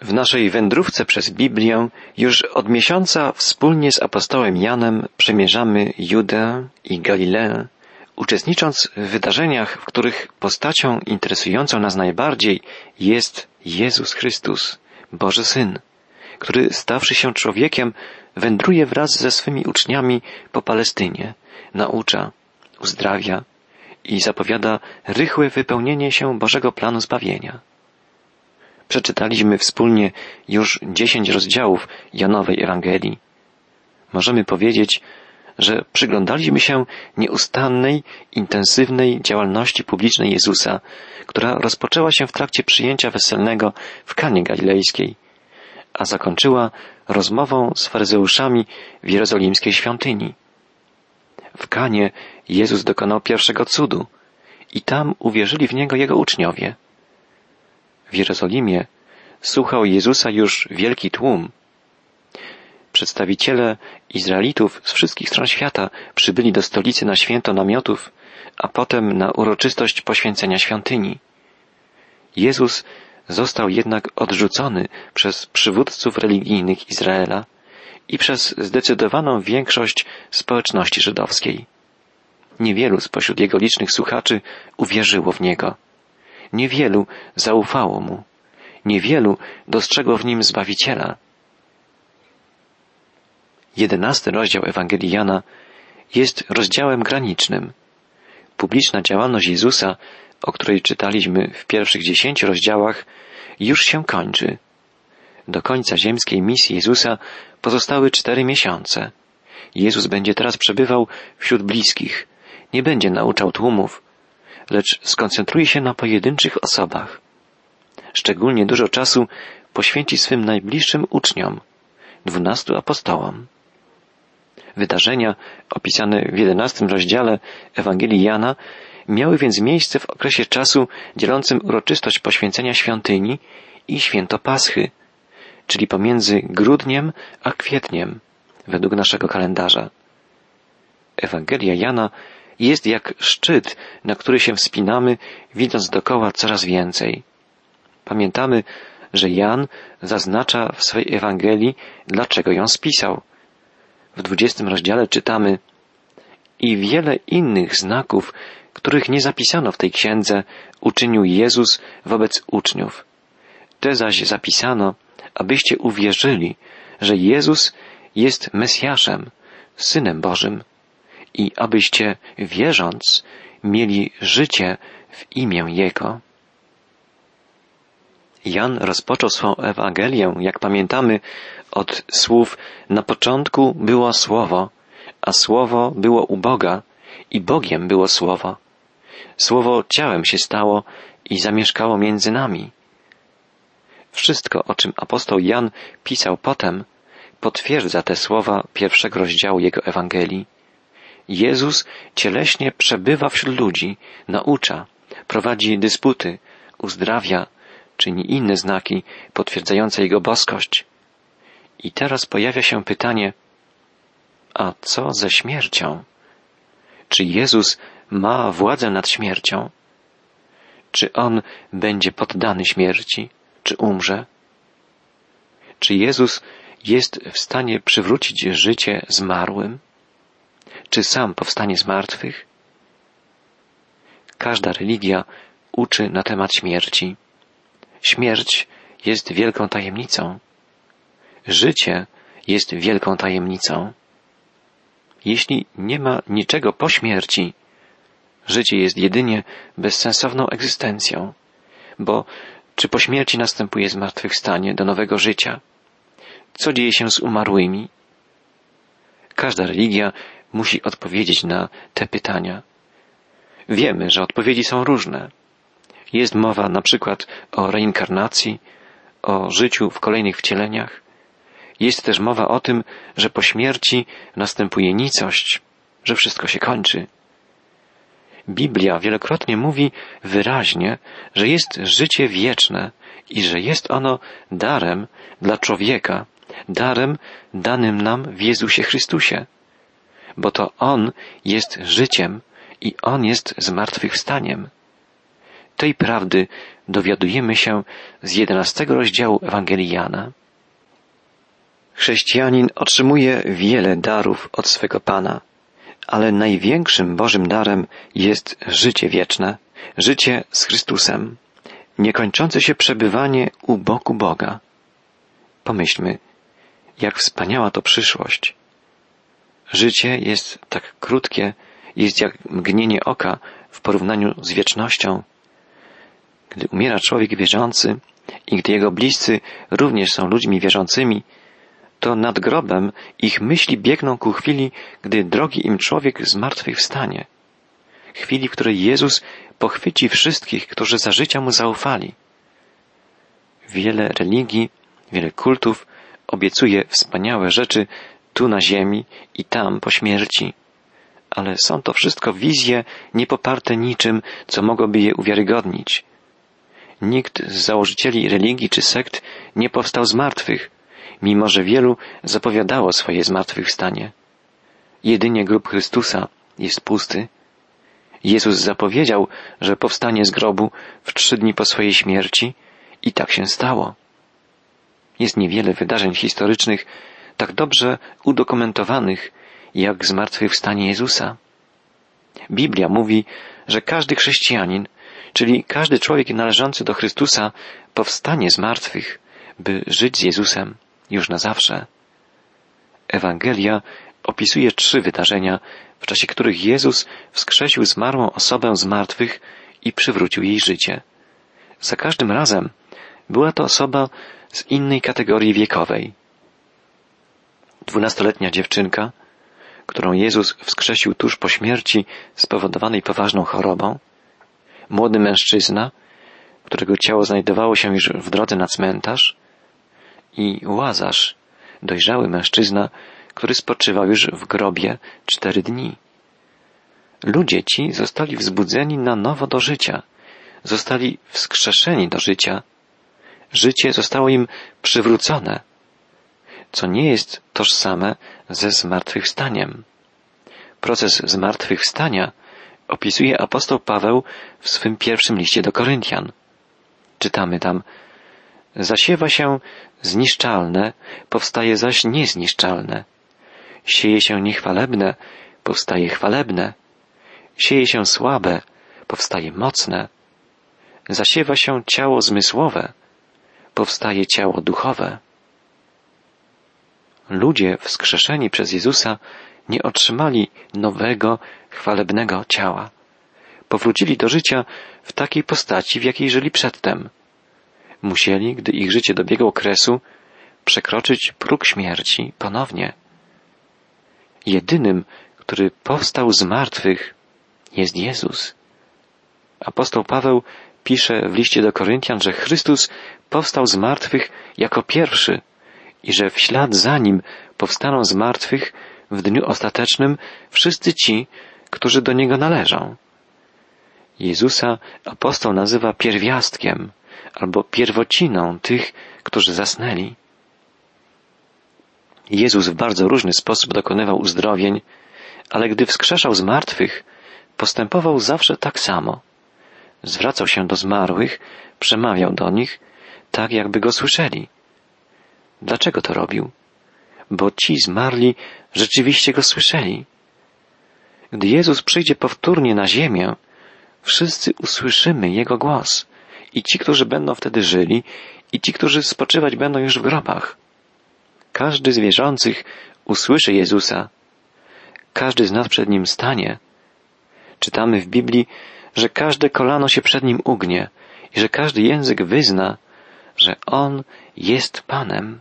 W naszej wędrówce przez Biblię już od miesiąca wspólnie z apostołem Janem przemierzamy Judę i Galileę, uczestnicząc w wydarzeniach, w których postacią interesującą nas najbardziej jest Jezus Chrystus, Boży Syn, który stawszy się człowiekiem, wędruje wraz ze swymi uczniami po Palestynie, naucza, uzdrawia i zapowiada rychłe wypełnienie się Bożego planu zbawienia. Przeczytaliśmy wspólnie już dziesięć rozdziałów Janowej Ewangelii. Możemy powiedzieć, że przyglądaliśmy się nieustannej, intensywnej działalności publicznej Jezusa, która rozpoczęła się w trakcie przyjęcia weselnego w Kanie Galilejskiej, a zakończyła rozmową z faryzeuszami w jerozolimskiej świątyni. W Kanie Jezus dokonał pierwszego cudu i tam uwierzyli w Niego Jego uczniowie. W Jerozolimie słuchał Jezusa już wielki tłum. Przedstawiciele Izraelitów z wszystkich stron świata przybyli do stolicy na święto namiotów, a potem na uroczystość poświęcenia świątyni. Jezus został jednak odrzucony przez przywódców religijnych Izraela i przez zdecydowaną większość społeczności żydowskiej. Niewielu spośród jego licznych słuchaczy uwierzyło w niego. Niewielu zaufało mu. Niewielu dostrzegło w nim Zbawiciela. Jedenasty rozdział Ewangelii Jana jest rozdziałem granicznym. Publiczna działalność Jezusa, o której czytaliśmy w pierwszych dziesięciu rozdziałach, już się kończy. Do końca ziemskiej misji Jezusa pozostały cztery miesiące. Jezus będzie teraz przebywał wśród bliskich. Nie będzie nauczał tłumów, lecz skoncentruje się na pojedynczych osobach. Szczególnie dużo czasu poświęci swym najbliższym uczniom, dwunastu apostołom. Wydarzenia opisane w jedenastym rozdziale Ewangelii Jana miały więc miejsce w okresie czasu dzielącym uroczystość poświęcenia świątyni i święto Paschy, czyli pomiędzy grudniem a kwietniem, według naszego kalendarza. Ewangelia Jana jest jak szczyt, na który się wspinamy, widząc dokoła coraz więcej. Pamiętamy, że Jan zaznacza w swej Ewangelii, dlaczego ją spisał. W dwudziestym rozdziale czytamy i wiele innych znaków, których nie zapisano w tej księdze, uczynił Jezus wobec uczniów. Te zaś zapisano, abyście uwierzyli, że Jezus jest Mesjaszem, Synem Bożym i abyście, wierząc, mieli życie w imię Jego. Jan rozpoczął swą Ewangelię, jak pamiętamy, od słów na początku było Słowo, a Słowo było u Boga i Bogiem było Słowo. Słowo ciałem się stało i zamieszkało między nami. Wszystko, o czym apostoł Jan pisał potem, potwierdza te słowa pierwszego rozdziału jego Ewangelii. Jezus cieleśnie przebywa wśród ludzi, naucza, prowadzi dysputy, uzdrawia, czyni inne znaki potwierdzające Jego boskość. I teraz pojawia się pytanie, a co ze śmiercią? Czy Jezus ma władzę nad śmiercią? Czy On będzie poddany śmierci? Czy umrze? Czy Jezus jest w stanie przywrócić życie zmarłym? Czy sam powstanie z martwych? Każda religia uczy na temat śmierci. Śmierć jest wielką tajemnicą. Życie jest wielką tajemnicą. Jeśli nie ma niczego po śmierci, życie jest jedynie bezsensowną egzystencją, bo czy po śmierci następuje zmartwychwstanie do nowego życia? Co dzieje się z umarłymi? Każda religia musi odpowiedzieć na te pytania. Wiemy, że odpowiedzi są różne. Jest mowa na przykład o reinkarnacji, o życiu w kolejnych wcieleniach. Jest też mowa o tym, że po śmierci następuje nicość, że wszystko się kończy. Biblia wielokrotnie mówi wyraźnie, że jest życie wieczne i że jest ono darem dla człowieka, darem danym nam w Jezusie Chrystusie. Bo to On jest życiem i On jest zmartwychwstaniem. Tej prawdy dowiadujemy się z jedenastego rozdziału Ewangelii Jana. Chrześcijanin otrzymuje wiele darów od swego Pana, ale największym Bożym darem jest życie wieczne, życie z Chrystusem, niekończące się przebywanie u boku Boga. Pomyślmy, jak wspaniała to przyszłość. Życie jest tak krótkie, jest jak mgnienie oka w porównaniu z wiecznością. Gdy umiera człowiek wierzący i gdy jego bliscy również są ludźmi wierzącymi, to nad grobem ich myśli biegną ku chwili, gdy drogi im człowiek zmartwychwstanie. Chwili, w której Jezus pochwyci wszystkich, którzy za życia mu zaufali. Wiele religii, wiele kultów obiecuje wspaniałe rzeczy tu na ziemi i tam po śmierci. Ale są to wszystko wizje niepoparte niczym, co mogłoby je uwiarygodnić. Nikt z założycieli religii czy sekt nie powstał z martwych, mimo że wielu zapowiadało swoje zmartwychwstanie. Jedynie grób Chrystusa jest pusty. Jezus zapowiedział, że powstanie z grobu w trzy dni po swojej śmierci i tak się stało. Jest niewiele wydarzeń historycznych tak dobrze udokumentowanych jak zmartwychwstanie Jezusa. Biblia mówi, że każdy chrześcijanin, czyli każdy człowiek należący do Chrystusa, powstanie z martwych, by żyć z Jezusem już na zawsze. Ewangelia opisuje trzy wydarzenia, w czasie których Jezus wskrzesił zmarłą osobę z martwych i przywrócił jej życie. Za każdym razem była to osoba z innej kategorii wiekowej. Dwunastoletnia dziewczynka, którą Jezus wskrzesił tuż po śmierci spowodowanej poważną chorobą, młody mężczyzna, którego ciało znajdowało się już w drodze na cmentarz, i Łazarz, dojrzały mężczyzna, który spoczywał już w grobie cztery dni. Ludzie ci zostali wzbudzeni na nowo do życia, zostali wskrzeszeni do życia. Życie zostało im przywrócone, co nie jest tożsame ze zmartwychwstaniem. Proces zmartwychwstania opisuje apostoł Paweł w swym pierwszym liście do Koryntian. Czytamy tam, Zasiewa się zniszczalne, powstaje zaś niezniszczalne. Sieje się niechwalebne, powstaje chwalebne. Sieje się słabe, powstaje mocne. Zasiewa się ciało zmysłowe, powstaje ciało duchowe. Ludzie wskrzeszeni przez Jezusa nie otrzymali nowego, chwalebnego ciała. Powrócili do życia w takiej postaci, w jakiej żyli przedtem musieli, gdy ich życie dobiegło kresu, przekroczyć próg śmierci ponownie. Jedynym, który powstał z martwych, jest Jezus. Apostoł Paweł pisze w liście do Koryntian, że Chrystus powstał z martwych jako pierwszy i że w ślad za nim powstaną z martwych w dniu ostatecznym wszyscy ci, którzy do Niego należą. Jezusa apostoł nazywa pierwiastkiem, albo pierwociną tych, którzy zasnęli. Jezus w bardzo różny sposób dokonywał uzdrowień, ale gdy wskrzeszał z martwych, postępował zawsze tak samo. Zwracał się do zmarłych, przemawiał do nich, tak jakby go słyszeli. Dlaczego to robił? Bo ci zmarli rzeczywiście go słyszeli. Gdy Jezus przyjdzie powtórnie na ziemię, wszyscy usłyszymy Jego głos i ci, którzy będą wtedy żyli, i ci, którzy spoczywać będą już w grobach. Każdy z wierzących usłyszy Jezusa. Każdy z nas przed Nim stanie. Czytamy w Biblii, że każde kolano się przed Nim ugnie i że każdy język wyzna, że On jest Panem.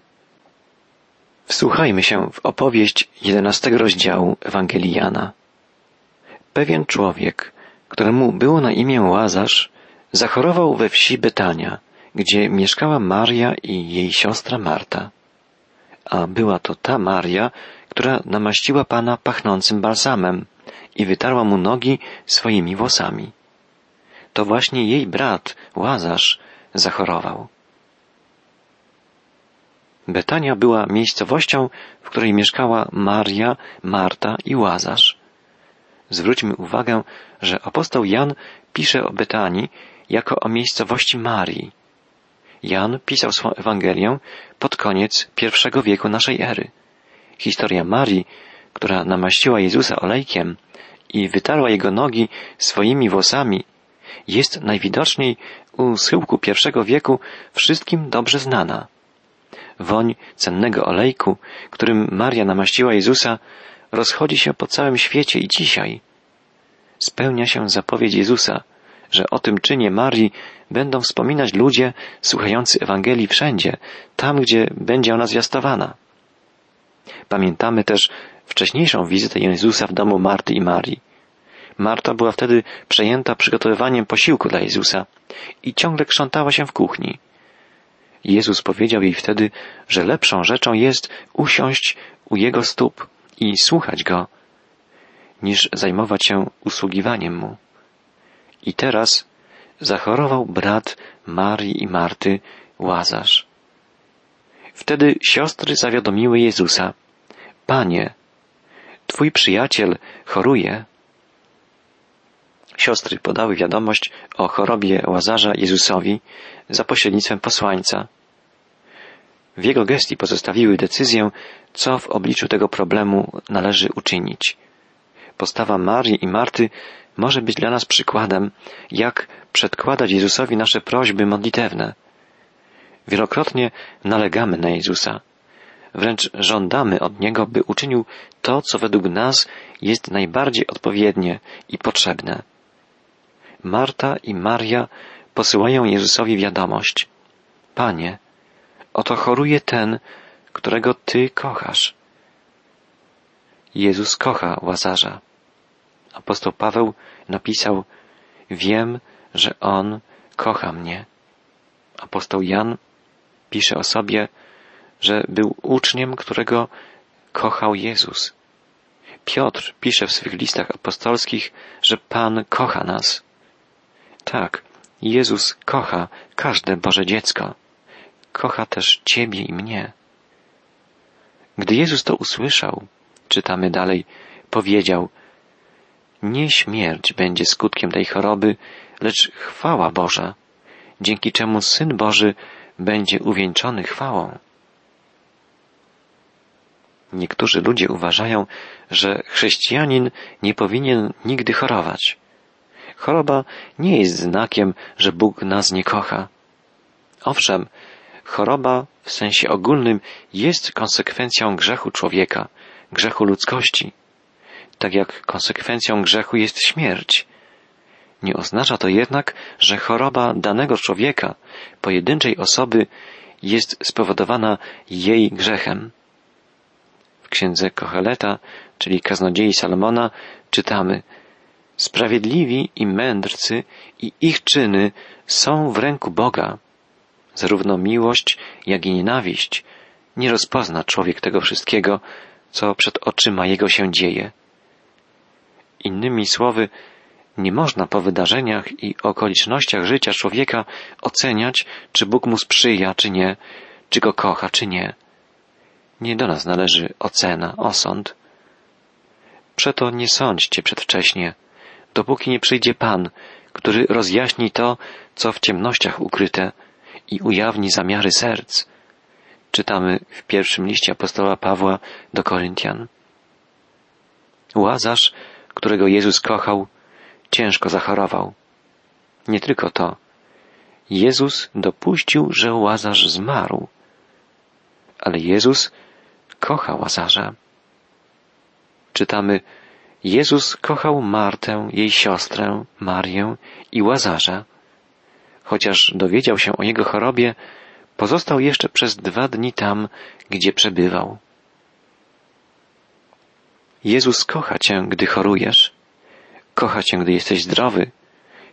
Wsłuchajmy się w opowieść jedenastego rozdziału Ewangelii Jana. Pewien człowiek, któremu było na imię Łazarz, Zachorował we wsi Betania, gdzie mieszkała Maria i jej siostra Marta. A była to ta Maria, która namaściła Pana pachnącym balsamem i wytarła mu nogi swoimi włosami. To właśnie jej brat, Łazarz, zachorował. Betania była miejscowością, w której mieszkała Maria, Marta i Łazarz. Zwróćmy uwagę, że apostoł Jan pisze o Betanii jako o miejscowości Marii. Jan pisał swą Ewangelię pod koniec pierwszego wieku naszej ery. Historia Marii, która namaściła Jezusa olejkiem i wytarła jego nogi swoimi włosami, jest najwidoczniej u schyłku pierwszego wieku wszystkim dobrze znana. Woń cennego olejku, którym Maria namaściła Jezusa, rozchodzi się po całym świecie i dzisiaj. Spełnia się zapowiedź Jezusa, że o tym czynie Marii będą wspominać ludzie słuchający Ewangelii wszędzie, tam gdzie będzie ona zwiastowana. Pamiętamy też wcześniejszą wizytę Jezusa w domu Marty i Marii. Marta była wtedy przejęta przygotowywaniem posiłku dla Jezusa i ciągle krzątała się w kuchni. Jezus powiedział jej wtedy, że lepszą rzeczą jest usiąść u Jego stóp i słuchać Go, niż zajmować się usługiwaniem Mu. I teraz zachorował brat Marii i Marty, Łazarz. Wtedy siostry zawiadomiły Jezusa, Panie, Twój przyjaciel choruje. Siostry podały wiadomość o chorobie Łazarza Jezusowi za pośrednictwem posłańca. W jego gestii pozostawiły decyzję, co w obliczu tego problemu należy uczynić. Postawa Marii i Marty może być dla nas przykładem, jak przedkładać Jezusowi nasze prośby modlitewne. Wielokrotnie nalegamy na Jezusa. Wręcz żądamy od Niego, by uczynił to, co według nas jest najbardziej odpowiednie i potrzebne. Marta i Maria posyłają Jezusowi wiadomość. Panie, oto choruje ten, którego Ty kochasz. Jezus kocha Łazarza. Apostoł Paweł napisał, wiem, że On kocha mnie. Apostoł Jan pisze o sobie, że był uczniem, którego kochał Jezus. Piotr pisze w swych listach apostolskich, że Pan kocha nas. Tak, Jezus kocha każde Boże dziecko. Kocha też Ciebie i mnie. Gdy Jezus to usłyszał, czytamy dalej, powiedział, nie śmierć będzie skutkiem tej choroby, lecz chwała Boża, dzięki czemu Syn Boży będzie uwieńczony chwałą. Niektórzy ludzie uważają, że chrześcijanin nie powinien nigdy chorować. Choroba nie jest znakiem, że Bóg nas nie kocha. Owszem, choroba w sensie ogólnym jest konsekwencją grzechu człowieka, grzechu ludzkości tak jak konsekwencją grzechu jest śmierć. Nie oznacza to jednak, że choroba danego człowieka, pojedynczej osoby, jest spowodowana jej grzechem. W księdze Kocheleta, czyli kaznodziei Salomona, czytamy Sprawiedliwi i mędrcy i ich czyny są w ręku Boga. Zarówno miłość, jak i nienawiść nie rozpozna człowiek tego wszystkiego, co przed oczyma jego się dzieje. Innymi słowy, nie można po wydarzeniach i okolicznościach życia człowieka oceniać, czy Bóg mu sprzyja, czy nie, czy go kocha, czy nie. Nie do nas należy ocena, osąd. Przeto nie sądźcie przedwcześnie, dopóki nie przyjdzie Pan, który rozjaśni to, co w ciemnościach ukryte i ujawni zamiary serc. Czytamy w pierwszym liście apostoła Pawła do Koryntian. Łazarz którego Jezus kochał, ciężko zachorował. Nie tylko to. Jezus dopuścił, że Łazarz zmarł. Ale Jezus kocha Łazarza. Czytamy, Jezus kochał Martę, jej siostrę, Marię i Łazarza. Chociaż dowiedział się o jego chorobie, pozostał jeszcze przez dwa dni tam, gdzie przebywał. Jezus kocha Cię, gdy chorujesz. Kocha Cię, gdy jesteś zdrowy.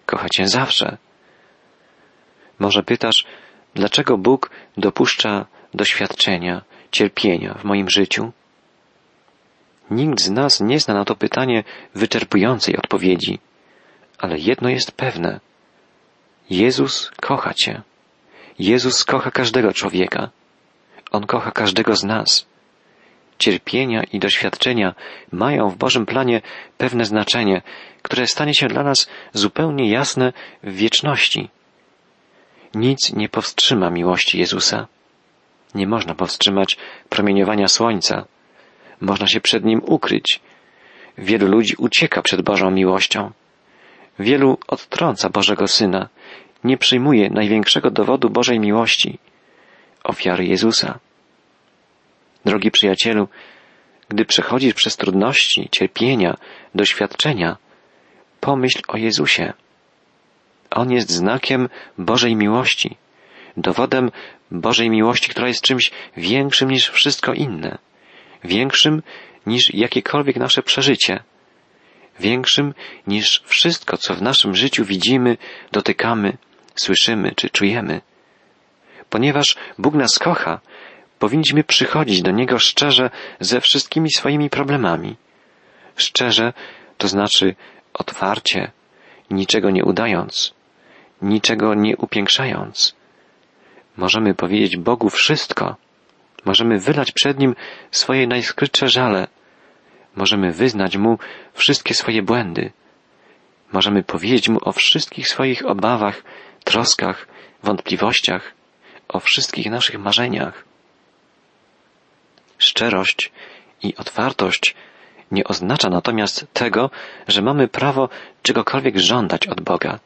Kocha Cię zawsze. Może pytasz, dlaczego Bóg dopuszcza doświadczenia, cierpienia w moim życiu? Nikt z nas nie zna na to pytanie wyczerpującej odpowiedzi, ale jedno jest pewne. Jezus kocha Cię. Jezus kocha każdego człowieka. On kocha każdego z nas. cierpienia i doświadczenia mają w Bożym planie pewne znaczenie, które stanie się dla nas zupełnie jasne w wieczności. Nic nie powstrzyma miłości Jezusa. Nie można powstrzymać promieniowania słońca. Można się przed nim ukryć. Wielu ludzi ucieka przed Bożą miłością. Wielu odtrąca Bożego Syna, nie przyjmuje największego dowodu Bożej miłości, ofiary Jezusa. Drogi przyjacielu, gdy przechodzisz przez trudności, cierpienia, doświadczenia, pomyśl o Jezusie. On jest znakiem Bożej miłości, dowodem Bożej miłości, która jest czymś większym niż wszystko inne, większym niż jakiekolwiek nasze przeżycie, większym niż wszystko, co w naszym życiu widzimy, dotykamy, słyszymy czy czujemy. Ponieważ Bóg nas kocha, powinniśmy przychodzić do Niego szczerze ze wszystkimi swoimi problemami. Szczerze to znaczy otwarcie, niczego nie udając, niczego nie upiększając. Możemy powiedzieć Bogu wszystko. Możemy wylać przed Nim swoje najskrytsze żale. Możemy wyznać Mu wszystkie swoje błędy. Możemy powiedzieć Mu o wszystkich swoich obawach, troskach, wątpliwościach, o wszystkich naszych marzeniach. Szczerość i otwartość nie oznacza natomiast tego, że mamy prawo czegokolwiek żądać od Boga,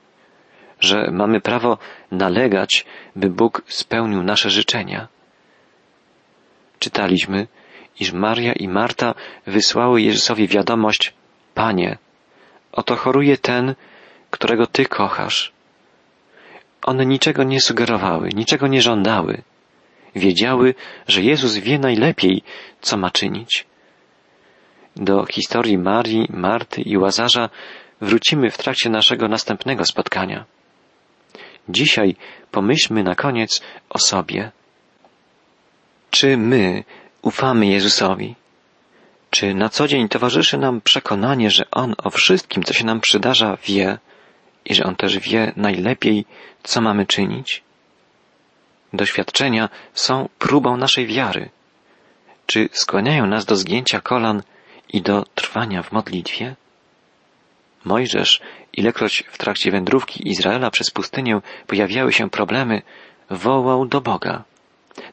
że mamy prawo nalegać, by Bóg spełnił nasze życzenia. Czytaliśmy, iż Maria i Marta wysłały Jezusowi wiadomość: Panie, oto choruje ten, którego Ty kochasz. One niczego nie sugerowały, niczego nie żądały. Wiedziały, że Jezus wie najlepiej, co ma czynić. Do historii Marii, Marty i Łazarza wrócimy w trakcie naszego następnego spotkania. Dzisiaj pomyślmy na koniec o sobie. Czy my ufamy Jezusowi? Czy na co dzień towarzyszy nam przekonanie, że On o wszystkim, co się nam przydarza, wie i że On też wie najlepiej, co mamy czynić? Doświadczenia są próbą naszej wiary. Czy skłaniają nas do zgięcia kolan i do trwania w modlitwie? Mojżesz, ilekroć w trakcie wędrówki Izraela przez pustynię pojawiały się problemy, wołał do Boga.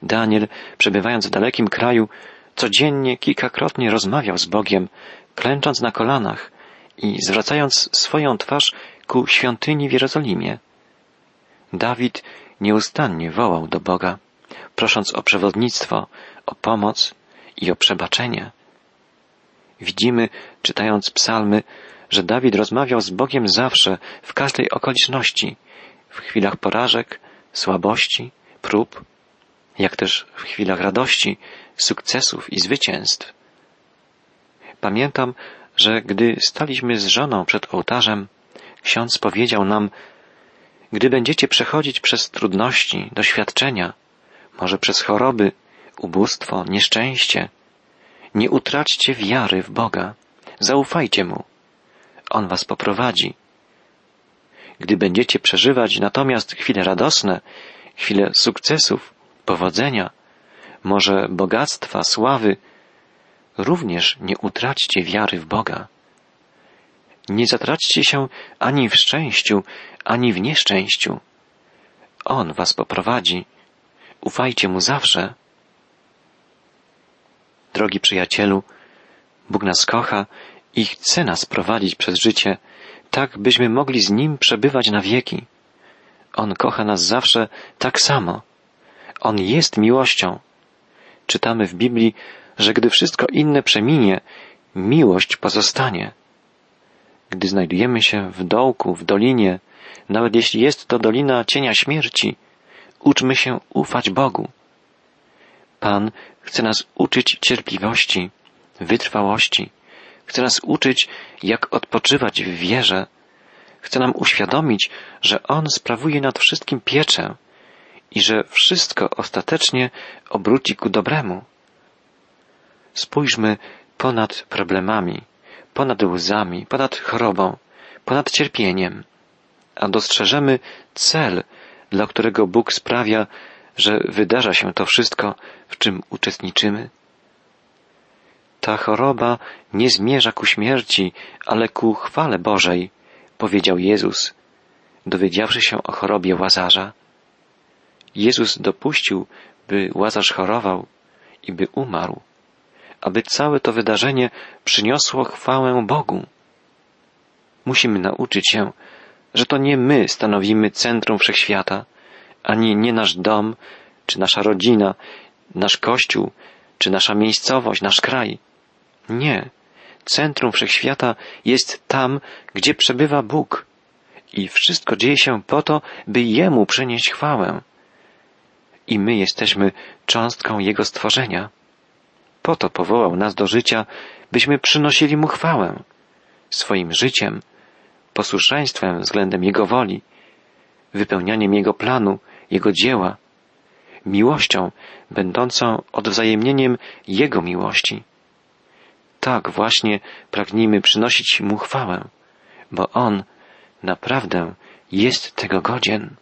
Daniel, przebywając w dalekim kraju, codziennie kilkakrotnie rozmawiał z Bogiem, klęcząc na kolanach i zwracając swoją twarz ku świątyni w Jerozolimie. Dawid nieustannie wołał do Boga, prosząc o przewodnictwo, o pomoc i o przebaczenie. Widzimy, czytając psalmy, że Dawid rozmawiał z Bogiem zawsze, w każdej okoliczności, w chwilach porażek, słabości, prób, jak też w chwilach radości, sukcesów i zwycięstw. Pamiętam, że gdy staliśmy z żoną przed ołtarzem, ksiądz powiedział nam, gdy będziecie przechodzić przez trudności, doświadczenia, może przez choroby, ubóstwo, nieszczęście, nie utraćcie wiary w Boga. Zaufajcie Mu. On Was poprowadzi. Gdy będziecie przeżywać natomiast chwile radosne, chwile sukcesów, powodzenia, może bogactwa, sławy, również nie utraćcie wiary w Boga. Nie zatraćcie się ani w szczęściu, ani w nieszczęściu. On was poprowadzi. Ufajcie mu zawsze. Drogi przyjacielu, Bóg nas kocha i chce nas prowadzić przez życie, tak byśmy mogli z Nim przebywać na wieki. On kocha nas zawsze tak samo. On jest miłością. Czytamy w Biblii, że gdy wszystko inne przeminie, miłość pozostanie. Gdy znajdujemy się w dołku, w dolinie, nawet jeśli jest to dolina cienia śmierci, uczmy się ufać Bogu. Pan chce nas uczyć cierpliwości, wytrwałości, chce nas uczyć, jak odpoczywać w wierze, chce nam uświadomić, że On sprawuje nad wszystkim pieczę i że wszystko ostatecznie obróci ku dobremu. Spójrzmy ponad problemami, ponad łzami, ponad chorobą, ponad cierpieniem, a dostrzeżemy cel, dla którego Bóg sprawia, że wydarza się to wszystko, w czym uczestniczymy. Ta choroba nie zmierza ku śmierci, ale ku chwale Bożej, powiedział Jezus, dowiedziawszy się o chorobie Łazarza. Jezus dopuścił, by Łazarz chorował i by umarł, aby całe to wydarzenie przyniosło chwałę Bogu. Musimy nauczyć się, że to nie my stanowimy centrum wszechświata, ani nie nasz dom, czy nasza rodzina, nasz kościół, czy nasza miejscowość, nasz kraj. Nie. Centrum wszechświata jest tam, gdzie przebywa Bóg. I wszystko dzieje się po to, by Jemu przynieść chwałę. I my jesteśmy cząstką Jego stworzenia. Po to powołał nas do życia, byśmy przynosili Mu chwałę. Swoim życiem, posłuszeństwem względem Jego woli, wypełnianiem Jego planu, Jego dzieła, miłością będącą odwzajemnieniem Jego miłości. Tak właśnie pragnijmy przynosić Mu chwałę, bo On naprawdę jest tego godzien.